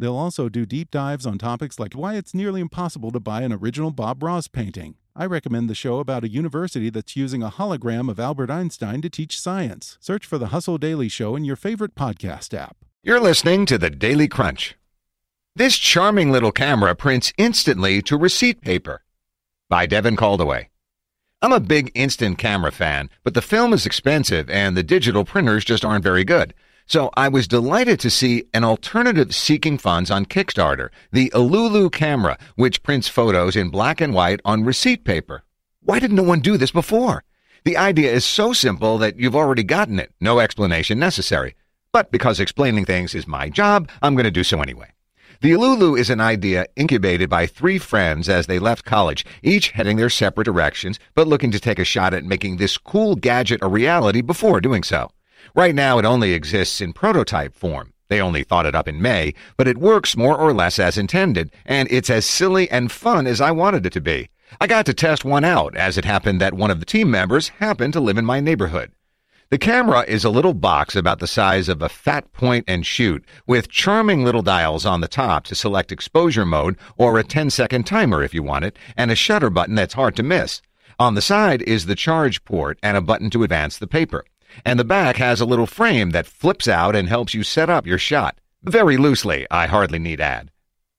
They'll also do deep dives on topics like why it's nearly impossible to buy an original Bob Ross painting. I recommend the show about a university that's using a hologram of Albert Einstein to teach science. Search for the Hustle Daily Show in your favorite podcast app. You're listening to the Daily Crunch. This charming little camera prints instantly to receipt paper. By Devin Coldewey. I'm a big instant camera fan, but the film is expensive and the digital printers just aren't very good. So I was delighted to see an alternative seeking funds on Kickstarter, the Alulu camera, which prints photos in black and white on receipt paper. Why did no one do this before? The idea is so simple that you've already gotten it, no explanation necessary. But because explaining things is my job, I'm going to do so anyway. The Alulu is an idea incubated by three friends as they left college, each heading their separate directions, but looking to take a shot at making this cool gadget a reality before doing so. Right now, it only exists in prototype form. They only thought it up in May, but it works more or less as intended, and it's as silly and fun as I wanted it to be. I got to test one out, as it happened that one of the team members happened to live in my neighborhood. The camera is a little box about the size of a fat point and shoot, with charming little dials on the top to select exposure mode or a 10 second timer if you want it, and a shutter button that's hard to miss. On the side is the charge port and a button to advance the paper and the back has a little frame that flips out and helps you set up your shot. Very loosely, I hardly need add.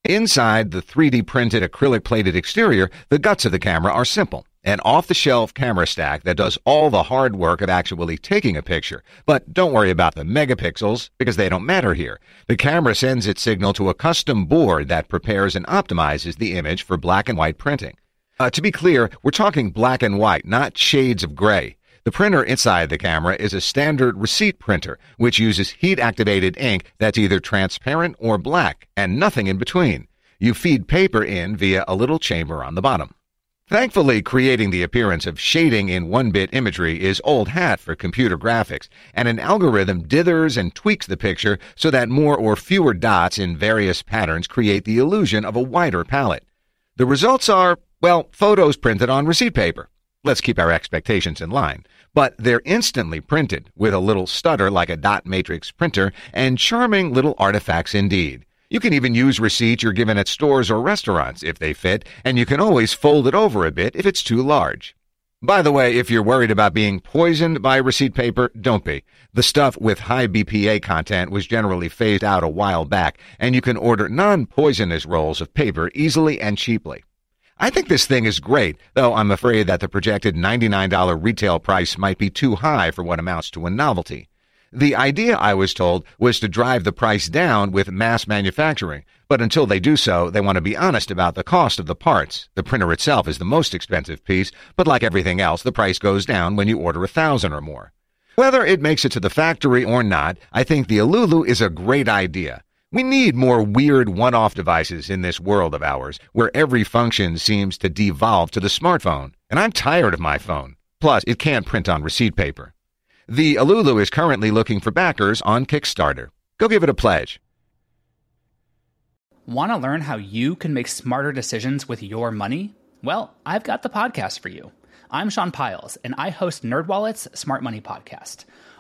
Inside the 3D printed acrylic plated exterior, the guts of the camera are simple. An off the shelf camera stack that does all the hard work of actually taking a picture. But don't worry about the megapixels because they don't matter here. The camera sends its signal to a custom board that prepares and optimizes the image for black and white printing. Uh, to be clear, we're talking black and white, not shades of gray. The printer inside the camera is a standard receipt printer, which uses heat activated ink that's either transparent or black, and nothing in between. You feed paper in via a little chamber on the bottom. Thankfully, creating the appearance of shading in one bit imagery is old hat for computer graphics, and an algorithm dithers and tweaks the picture so that more or fewer dots in various patterns create the illusion of a wider palette. The results are, well, photos printed on receipt paper. Let's keep our expectations in line. But they're instantly printed with a little stutter like a dot matrix printer and charming little artifacts indeed. You can even use receipts you're given at stores or restaurants if they fit, and you can always fold it over a bit if it's too large. By the way, if you're worried about being poisoned by receipt paper, don't be. The stuff with high BPA content was generally phased out a while back, and you can order non-poisonous rolls of paper easily and cheaply. I think this thing is great, though I'm afraid that the projected $99 retail price might be too high for what amounts to a novelty. The idea, I was told, was to drive the price down with mass manufacturing, but until they do so, they want to be honest about the cost of the parts. The printer itself is the most expensive piece, but like everything else, the price goes down when you order a thousand or more. Whether it makes it to the factory or not, I think the Alulu is a great idea. We need more weird one off devices in this world of ours where every function seems to devolve to the smartphone. And I'm tired of my phone. Plus, it can't print on receipt paper. The Alulu is currently looking for backers on Kickstarter. Go give it a pledge. Want to learn how you can make smarter decisions with your money? Well, I've got the podcast for you. I'm Sean Pyles, and I host NerdWallet's Smart Money Podcast